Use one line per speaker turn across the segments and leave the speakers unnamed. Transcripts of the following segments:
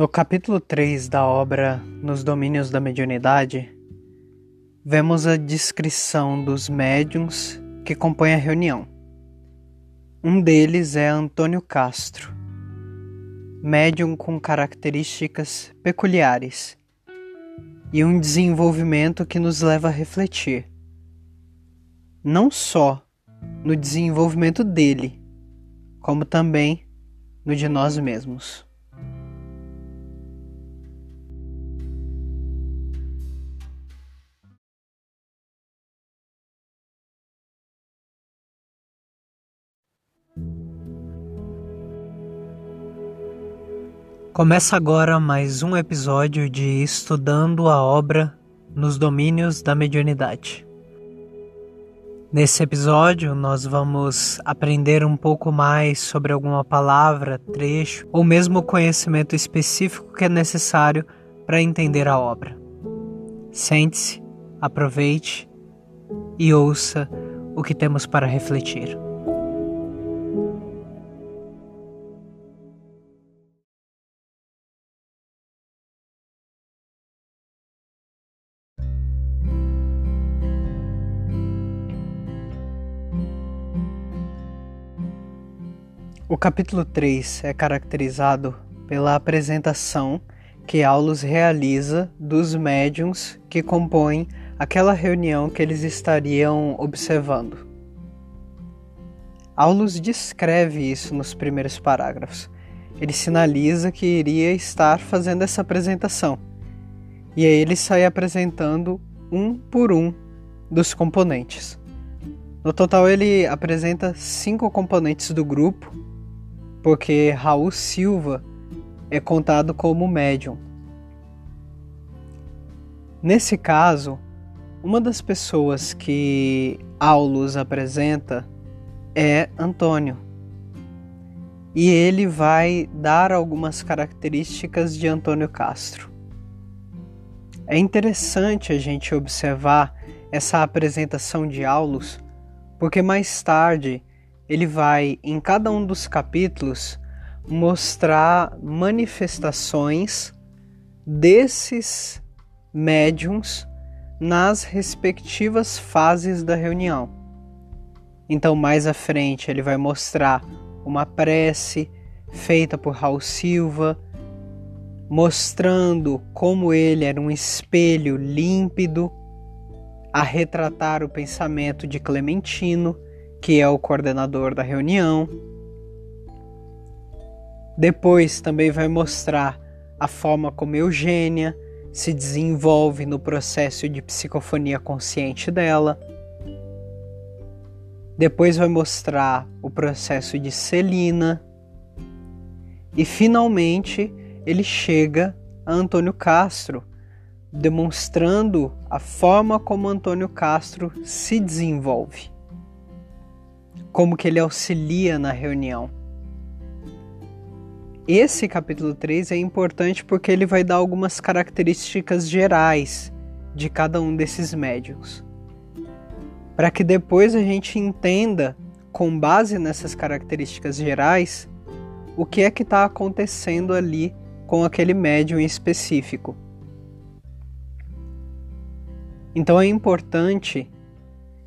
No capítulo 3 da obra Nos Domínios da Mediunidade, vemos a descrição dos médiums que compõem a reunião. Um deles é Antônio Castro, médium com características peculiares e um desenvolvimento que nos leva a refletir, não só no desenvolvimento dele, como também no de nós mesmos. Começa agora mais um episódio de Estudando a Obra nos Domínios da Mediunidade. Nesse episódio, nós vamos aprender um pouco mais sobre alguma palavra, trecho ou mesmo conhecimento específico que é necessário para entender a obra. Sente-se, aproveite e ouça o que temos para refletir. Capítulo 3 é caracterizado pela apresentação que Aulus realiza dos médiums que compõem aquela reunião que eles estariam observando. Aulus descreve isso nos primeiros parágrafos. Ele sinaliza que iria estar fazendo essa apresentação. E aí ele sai apresentando um por um dos componentes. No total, ele apresenta cinco componentes do grupo porque Raul Silva é contado como médium. Nesse caso, uma das pessoas que Aulus apresenta é Antônio. E ele vai dar algumas características de Antônio Castro. É interessante a gente observar essa apresentação de Aulus, porque mais tarde ele vai, em cada um dos capítulos, mostrar manifestações desses médiums nas respectivas fases da reunião. Então, mais à frente, ele vai mostrar uma prece feita por Raul Silva, mostrando como ele era um espelho límpido a retratar o pensamento de Clementino que é o coordenador da reunião. Depois também vai mostrar a forma como Eugênia se desenvolve no processo de psicofonia consciente dela. Depois vai mostrar o processo de Celina. E finalmente ele chega a Antônio Castro, demonstrando a forma como Antônio Castro se desenvolve como que ele auxilia na reunião. Esse capítulo 3 é importante porque ele vai dar algumas características gerais de cada um desses médiums. Para que depois a gente entenda, com base nessas características gerais, o que é que está acontecendo ali com aquele médium em específico. Então é importante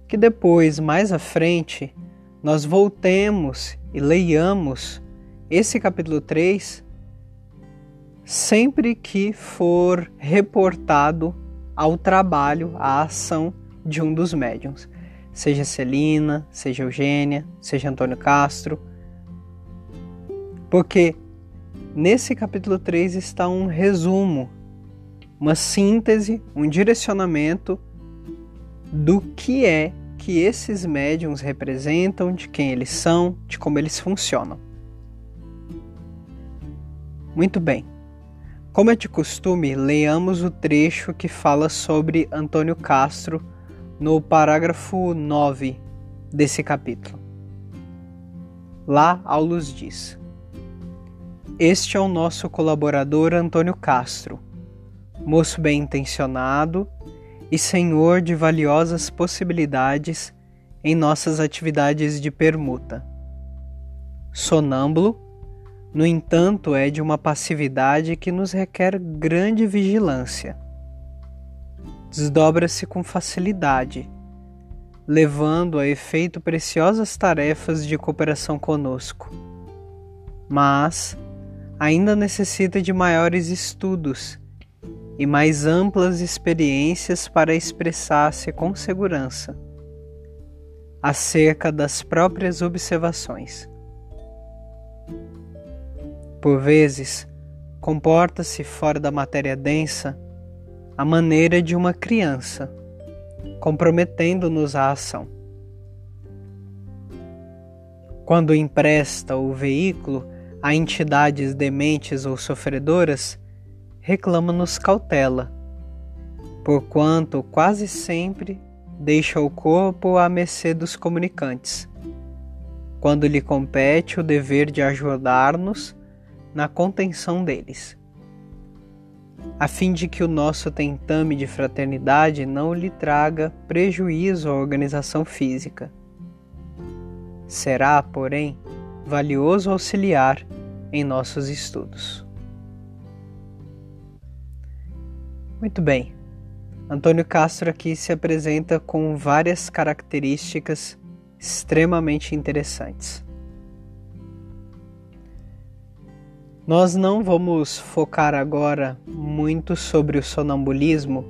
que depois, mais à frente, nós voltemos e leiamos esse capítulo 3 sempre que for reportado ao trabalho, à ação de um dos médiums, seja Celina, seja Eugênia, seja Antônio Castro, porque nesse capítulo 3 está um resumo, uma síntese, um direcionamento do que é que esses médiums representam, de quem eles são, de como eles funcionam. Muito bem. Como é de costume, leiamos o trecho que fala sobre Antônio Castro no parágrafo 9 desse capítulo. Lá, Aulus diz: Este é o nosso colaborador Antônio Castro, moço bem intencionado e senhor de valiosas possibilidades em nossas atividades de permuta. Sonâmbulo, No entanto, é de uma passividade que nos requer grande vigilância. Desdobra-se com facilidade, levando a efeito preciosas tarefas de cooperação conosco. Mas ainda necessita de maiores estudos e mais amplas experiências para expressar-se com segurança acerca das próprias observações. Por vezes, comporta-se fora da matéria densa a maneira de uma criança, comprometendo-nos à ação. Quando empresta o veículo a entidades dementes ou sofredoras, reclama-nos cautela, porquanto quase sempre deixa o corpo à mercê dos comunicantes, quando lhe compete o dever de ajudar-nos na contenção deles, a fim de que o nosso tentame de fraternidade não lhe traga prejuízo à organização física. Será, porém, valioso auxiliar em nossos estudos. Muito bem. Antônio Castro aqui se apresenta com várias características extremamente interessantes. Nós não vamos focar agora muito sobre o sonambulismo,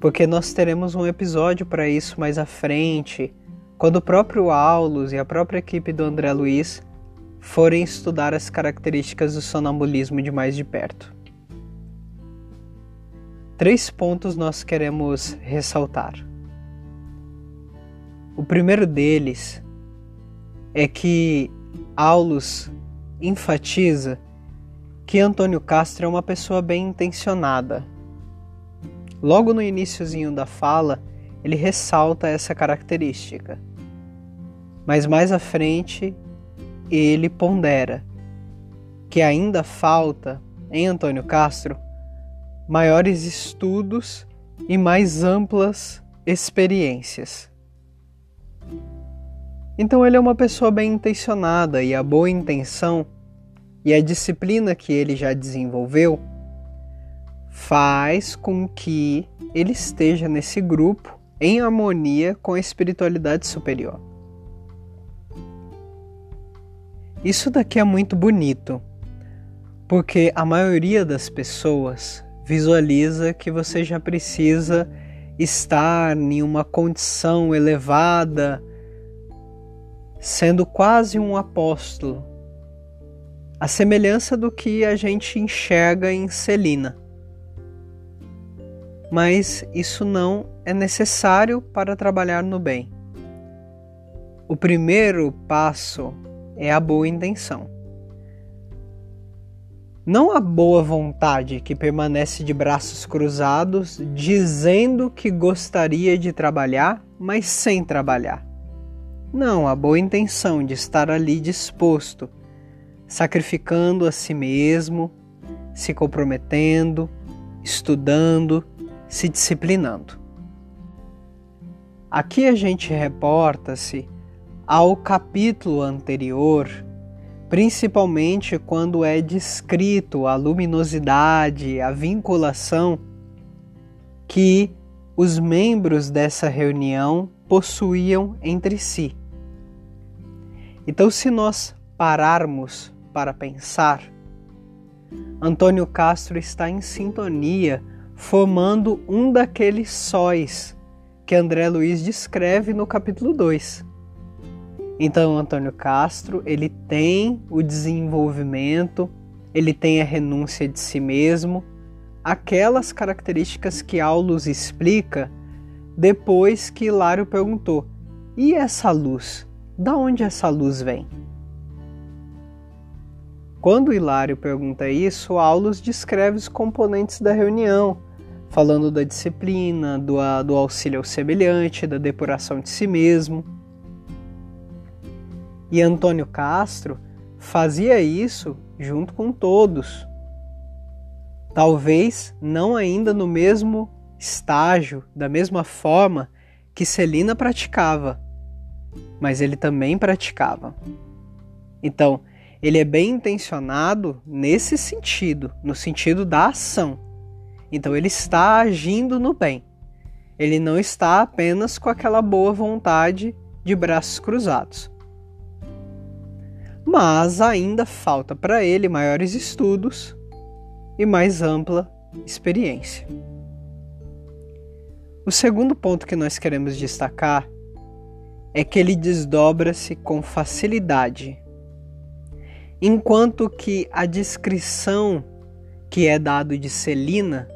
porque nós teremos um episódio para isso mais à frente, quando o próprio Aulus e a própria equipe do André Luiz forem estudar as características do sonambulismo de mais de perto. Três pontos nós queremos ressaltar. O primeiro deles é que Aulus enfatiza que Antônio Castro é uma pessoa bem intencionada. Logo no iníciozinho da fala, ele ressalta essa característica. Mas mais à frente, ele pondera que ainda falta em Antônio Castro maiores estudos e mais amplas experiências. Então ele é uma pessoa bem intencionada e a boa intenção e a disciplina que ele já desenvolveu faz com que ele esteja nesse grupo em harmonia com a espiritualidade superior. Isso daqui é muito bonito, porque a maioria das pessoas visualiza que você já precisa estar em uma condição elevada, sendo quase um apóstolo, a semelhança do que a gente enxerga em Celina. Mas isso não é necessário para trabalhar no bem. O primeiro passo é a boa intenção. Não a boa vontade que permanece de braços cruzados, dizendo que gostaria de trabalhar, mas sem trabalhar. Não, a boa intenção de estar ali disposto, sacrificando a si mesmo, se comprometendo, estudando, se disciplinando. Aqui a gente reporta-se ao capítulo anterior principalmente quando é descrito a luminosidade, a vinculação que os membros dessa reunião possuíam entre si. Então, se nós pararmos para pensar, Antônio Castro está em sintonia, formando um daqueles sóis que André Luiz descreve no capítulo 2. Então, Antônio Castro, ele tem o desenvolvimento, ele tem a renúncia de si mesmo, aquelas características que Aulus explica depois que Hilário perguntou: "E essa luz? Da onde essa luz vem?" Quando Hilário pergunta isso, Aulus descreve os componentes da reunião, falando da disciplina, do, do auxílio ao semelhante, da depuração de si mesmo. E Antônio Castro fazia isso junto com todos. Talvez não ainda no mesmo estágio, da mesma forma que Celina praticava, mas ele também praticava. Então, ele é bem intencionado nesse sentido, no sentido da ação. Então ele está agindo no bem. Ele não está apenas com aquela boa vontade de braços cruzados. Mas ainda falta para ele maiores estudos e mais ampla experiência. O segundo ponto que nós queremos destacar é que ele desdobra-se com facilidade, enquanto que a descrição que é dado de Celina,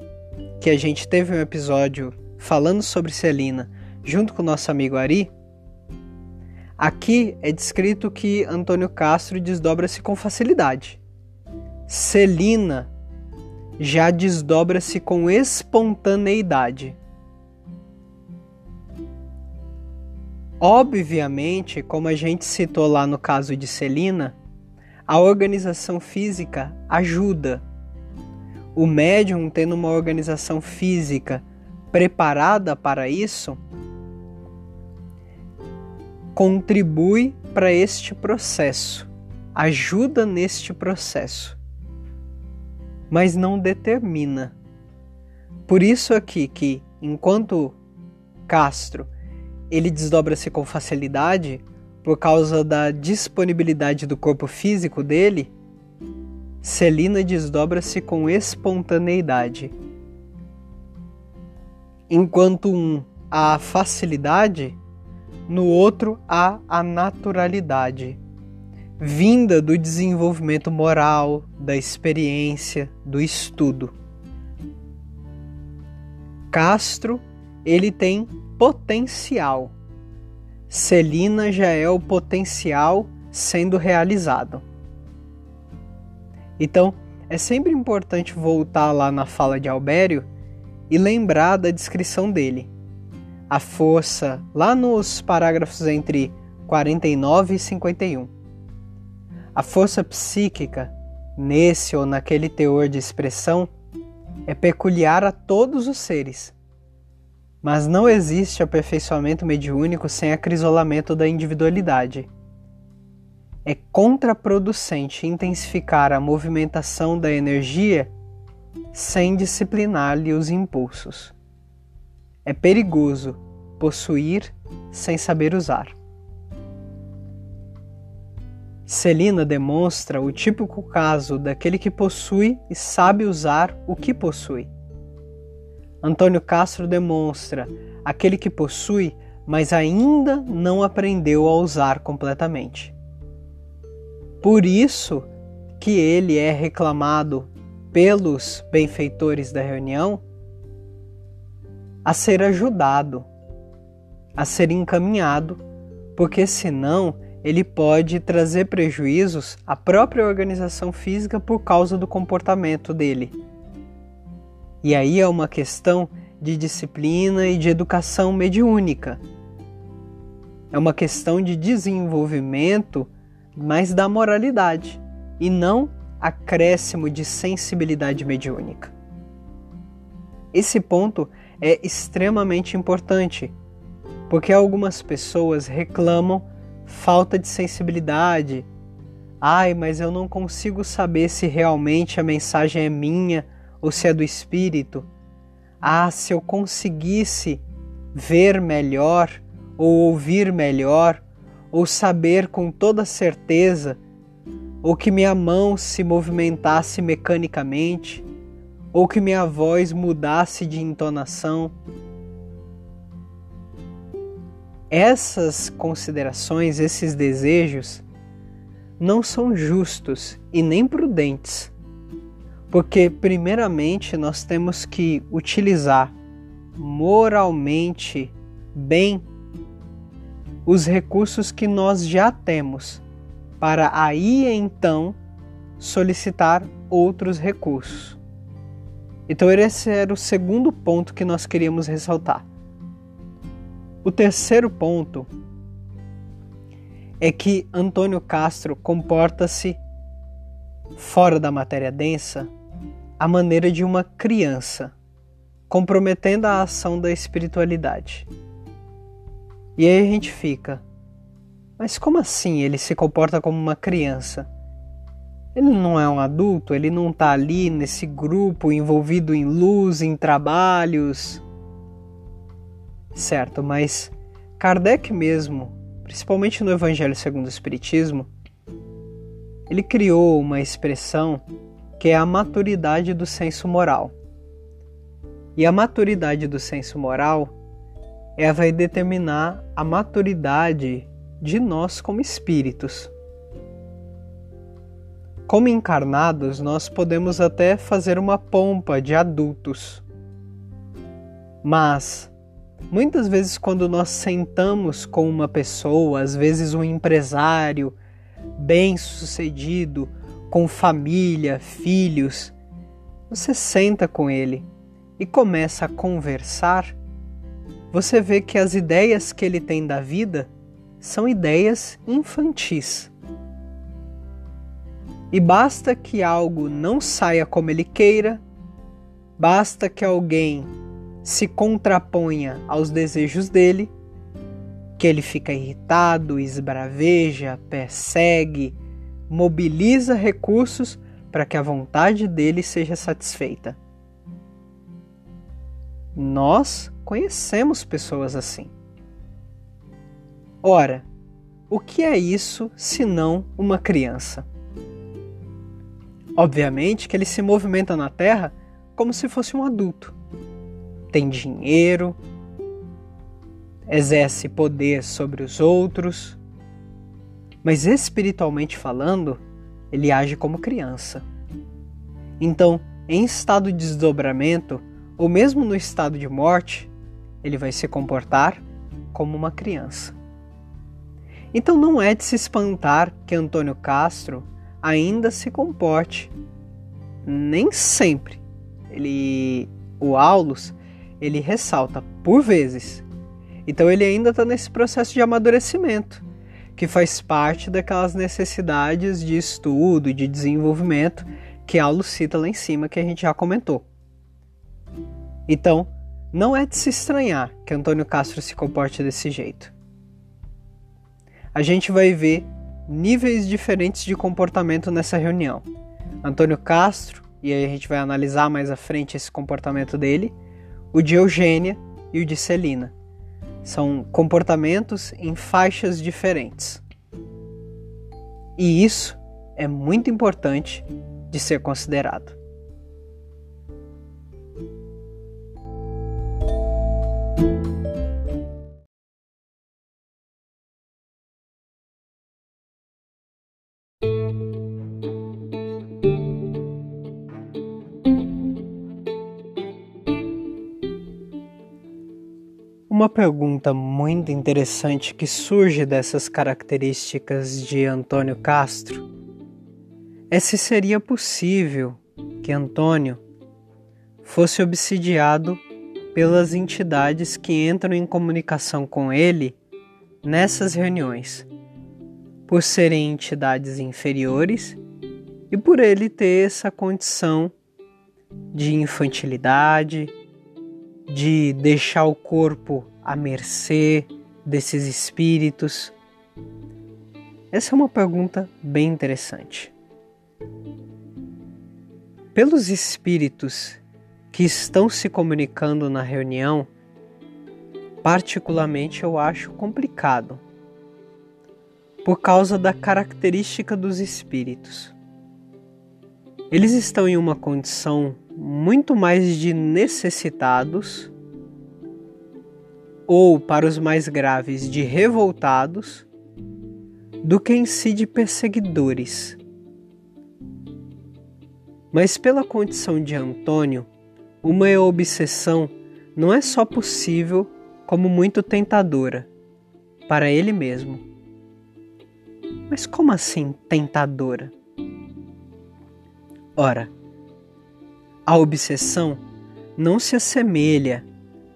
que a gente teve um episódio falando sobre Celina junto com o nosso amigo Ari, aqui é descrito que Antônio Castro desdobra-se com facilidade. Celina já desdobra-se com espontaneidade. Obviamente, como a gente citou lá no caso de Celina, a organização física ajuda. O médium tendo uma organização física preparada para isso contribui para este processo, ajuda neste processo, mas não determina. Por isso aqui que enquanto Castro ele desdobra-se com facilidade por causa da disponibilidade do corpo físico dele, Celina desdobra-se com espontaneidade. Enquanto um a facilidade, no outro há a naturalidade, vinda do desenvolvimento moral, da experiência, do estudo. Castro, ele tem potencial. Celina já é o potencial sendo realizado. Então, é sempre importante voltar lá na fala de Albério e lembrar da descrição dele. A força, lá nos parágrafos entre 49 e 51. A força psíquica, nesse ou naquele teor de expressão, é peculiar a todos os seres mas não existe aperfeiçoamento mediúnico sem acrisolamento da individualidade. É contraproducente intensificar a movimentação da energia sem disciplinar-lhe os impulsos. É perigoso possuir sem saber usar. Celina demonstra o típico caso daquele que possui e sabe usar o que possui. Antônio Castro demonstra aquele que possui, mas ainda não aprendeu a usar completamente. Por isso que ele é reclamado pelos benfeitores da reunião a ser ajudado, a ser encaminhado, porque senão ele pode trazer prejuízos à própria organização física por causa do comportamento dele. E aí é uma questão de disciplina e de educação mediúnica. É uma questão de desenvolvimento, mas da moralidade, e não acréscimo de sensibilidade mediúnica. Esse ponto é extremamente importante, porque algumas pessoas reclamam falta de sensibilidade. Ai, mas eu não consigo saber se realmente a mensagem é minha ou se é do espírito. Ah, se eu conseguisse ver melhor, ou ouvir melhor, ou saber com toda certeza, ou que minha mão se movimentasse mecanicamente, ou que minha voz mudasse de entonação. Essas considerações, esses desejos, não são justos e nem prudentes porque, primeiramente, nós temos que utilizar moralmente bem os recursos que nós já temos, para aí então solicitar outros recursos. Então, esse era o segundo ponto que nós queríamos ressaltar. O terceiro ponto é que Antônio Castro comporta-se fora da matéria densa a maneira de uma criança, comprometendo a ação da espiritualidade. E aí a gente fica, mas como assim ele se comporta como uma criança? Ele não é um adulto, ele não está ali nesse grupo envolvido em luz, em trabalhos. Certo, mas Kardec mesmo, principalmente no Evangelho segundo o Espiritismo, ele criou uma expressão que é a maturidade do senso moral. E a maturidade do senso moral ela vai determinar a maturidade de nós como espíritos. Como encarnados, nós podemos até fazer uma pompa de adultos. Mas, muitas vezes, quando nós sentamos com uma pessoa, às vezes um empresário bem-sucedido, com família, filhos, você senta com ele e começa a conversar, você vê que as ideias que ele tem da vida são ideias infantis. E basta que algo não saia como ele queira, basta que alguém se contraponha aos desejos dele, que ele fica irritado, esbraveja, persegue, mobiliza recursos para que a vontade dele seja satisfeita. Nós conhecemos pessoas assim. Ora, o que é isso senão uma criança? Obviamente que ele se movimenta na Terra como se fosse um adulto. Tem dinheiro, exerce poder sobre os outros, mas espiritualmente falando, ele age como criança. Então, em estado de desdobramento, ou mesmo no estado de morte, ele vai se comportar como uma criança. Então não é de se espantar que Antônio Castro ainda se comporte. Nem sempre. Ele, o Aulus, ele ressalta por vezes. Então ele ainda está nesse processo de amadurecimento, que faz parte daquelas necessidades de estudo, de desenvolvimento que Aulus cita lá em cima, que a gente já comentou. Então, não é de se estranhar que Antônio Castro se comporte desse jeito. A gente vai ver níveis diferentes de comportamento nessa reunião. Antônio Castro, e aí a gente vai analisar mais à frente esse comportamento dele, o de Eugênia e o de Celina. São comportamentos em faixas diferentes. E isso é muito importante de ser considerado. Uma pergunta muito interessante que surge dessas características de Antônio Castro é se seria possível que Antônio fosse obsidiado pelas entidades que entram em comunicação com ele nessas reuniões, por serem entidades inferiores e por ele ter essa condição de infantilidade, de deixar o corpo à mercê desses espíritos? Essa é uma pergunta bem interessante. Pelos espíritos que estão se comunicando na reunião, particularmente eu acho complicado, por causa da característica dos espíritos. Eles estão em uma condição muito mais de necessitados, ou para os mais graves, de revoltados, do que em si de perseguidores. Mas pela condição de Antônio, uma obsessão não é só possível, como muito tentadora, para ele mesmo. Mas como assim tentadora? Ora, a obsessão não se assemelha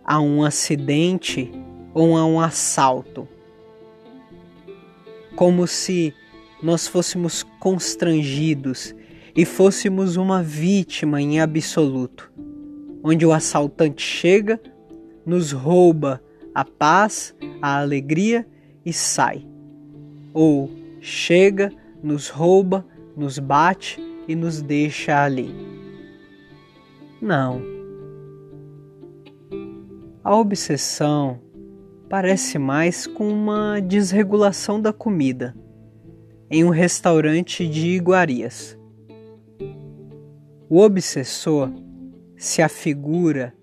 a um acidente ou a um assalto, como se nós fôssemos constrangidos e fôssemos uma vítima em absoluto, onde o assaltante chega, nos rouba a paz, a alegria e sai, ou chega, nos rouba, nos bate e nos deixa ali. Não. A obsessão parece mais com uma desregulação da comida em um restaurante de iguarias. O obsessor se afigura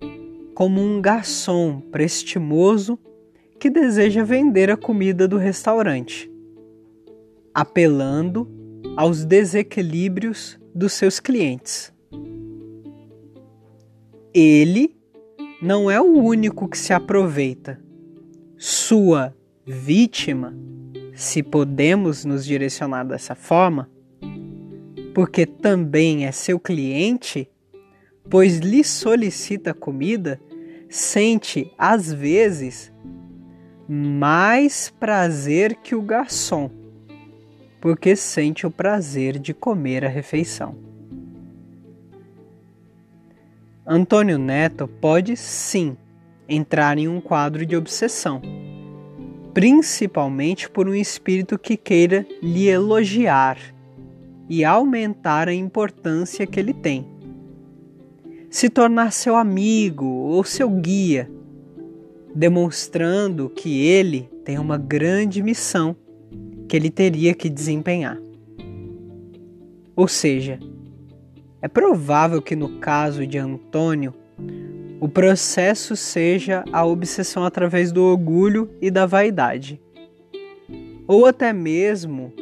como um garçom prestimoso que deseja vender a comida do restaurante, apelando aos desequilíbrios dos seus clientes. Ele não é o único que se aproveita. Sua vítima, se podemos nos direcionar dessa forma, porque também é seu cliente, pois lhe solicita comida, sente às vezes mais prazer que o garçom, porque sente o prazer de comer a refeição. Antônio Neto pode sim entrar em um quadro de obsessão, principalmente por um espírito que queira lhe elogiar e aumentar a importância que ele tem. Se tornar seu amigo ou seu guia demonstrando que ele tem uma grande missão que ele teria que desempenhar. Ou seja, é provável que no caso de Antônio, o processo seja a obsessão através do orgulho e da vaidade, ou até mesmo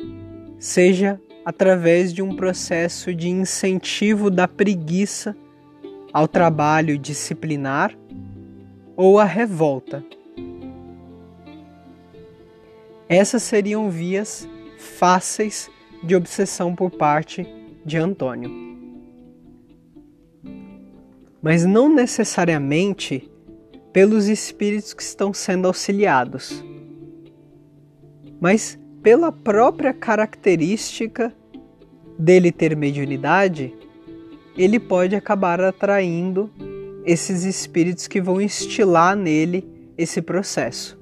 seja através de um processo de incentivo da preguiça ao trabalho disciplinar ou a revolta. Essas seriam vias fáceis de obsessão por parte de Antônio. Mas não necessariamente pelos espíritos que estão sendo auxiliados, mas pela própria característica dele ter mediunidade, ele pode acabar atraindo esses espíritos que vão estilar nele esse processo.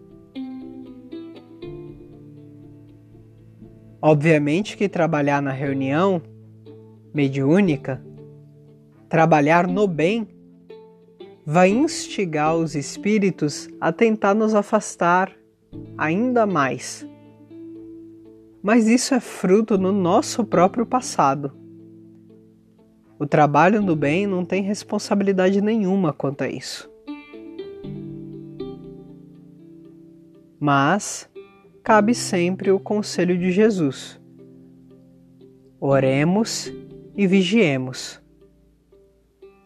Obviamente que trabalhar na reunião mediúnica, trabalhar no bem, vai instigar os espíritos a tentar nos afastar ainda mais. Mas isso é fruto no nosso próprio passado. O trabalho no bem não tem responsabilidade nenhuma quanto a isso. Mas cabe sempre o conselho de Jesus. Oremos e vigiemos.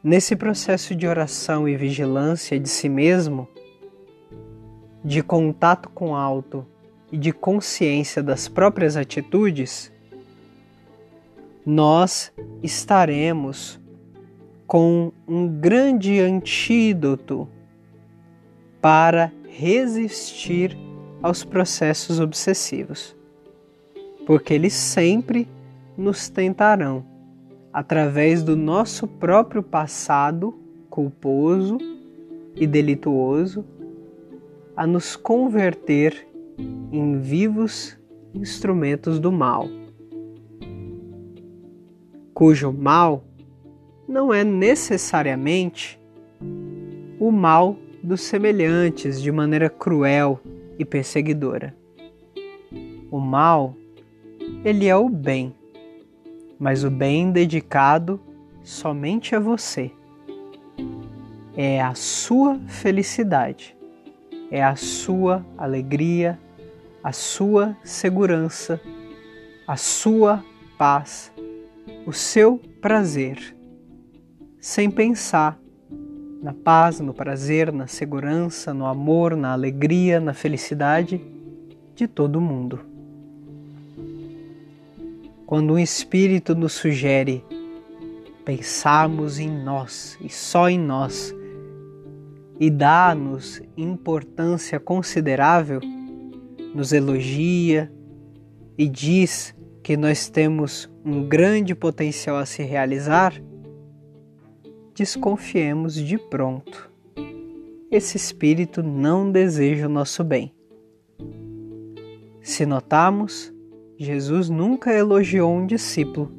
Nesse processo de oração e vigilância de si mesmo, de contato com o alto e de consciência das próprias atitudes, nós estaremos com um grande antídoto para resistir aos processos obsessivos, porque eles sempre nos tentarão, através do nosso próprio passado culposo e delituoso, a nos converter em vivos instrumentos do mal cujo mal não é necessariamente o mal dos semelhantes de maneira cruel e perseguidora. O mal, ele é o bem, mas o bem dedicado somente a você. É a sua felicidade, é a sua alegria, a sua segurança, a sua paz o seu prazer, sem pensar na paz, no prazer, na segurança, no amor, na alegria, na felicidade de todo mundo. Quando um espírito nos sugere pensarmos em nós e só em nós e dá-nos importância considerável, nos elogia e diz que nós temos um grande potencial a se realizar, desconfiemos de pronto. Esse espírito não deseja o nosso bem. Se notarmos, Jesus nunca elogiou um discípulo,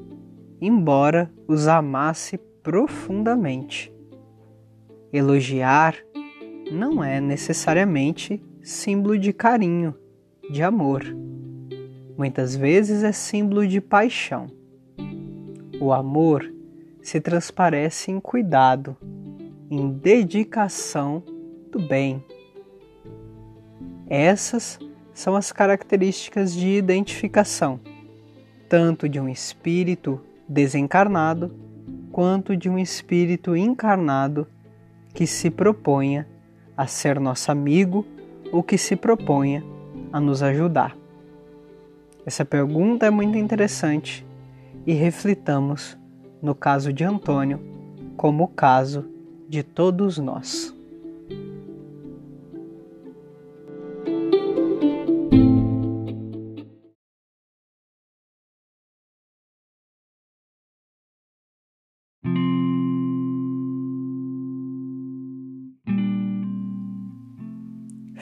embora os amasse profundamente. Elogiar não é necessariamente símbolo de carinho, de amor. Muitas vezes é símbolo de paixão. O amor se transparece em cuidado, em dedicação do bem. Essas são as características de identificação, tanto de um espírito desencarnado quanto de um espírito encarnado que se proponha a ser nosso amigo ou que se proponha a nos ajudar. Essa pergunta é muito interessante e reflitamos no caso de Antônio como o caso de todos nós.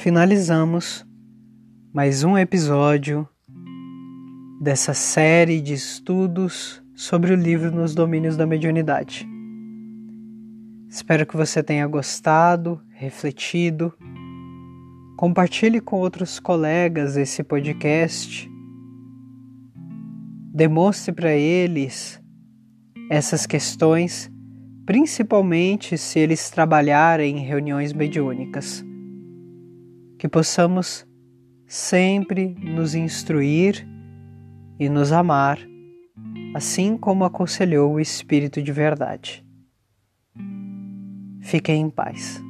Finalizamos mais um episódio dessa série de estudos sobre o livro Nos Domínios da Mediunidade. Espero que você tenha gostado, refletido. Compartilhe com outros colegas esse podcast. Demonstre para eles essas questões, principalmente se eles trabalharem em reuniões mediúnicas. Que possamos sempre nos instruir e nos amar, assim como aconselhou o Espírito de Verdade. Fiquem em paz.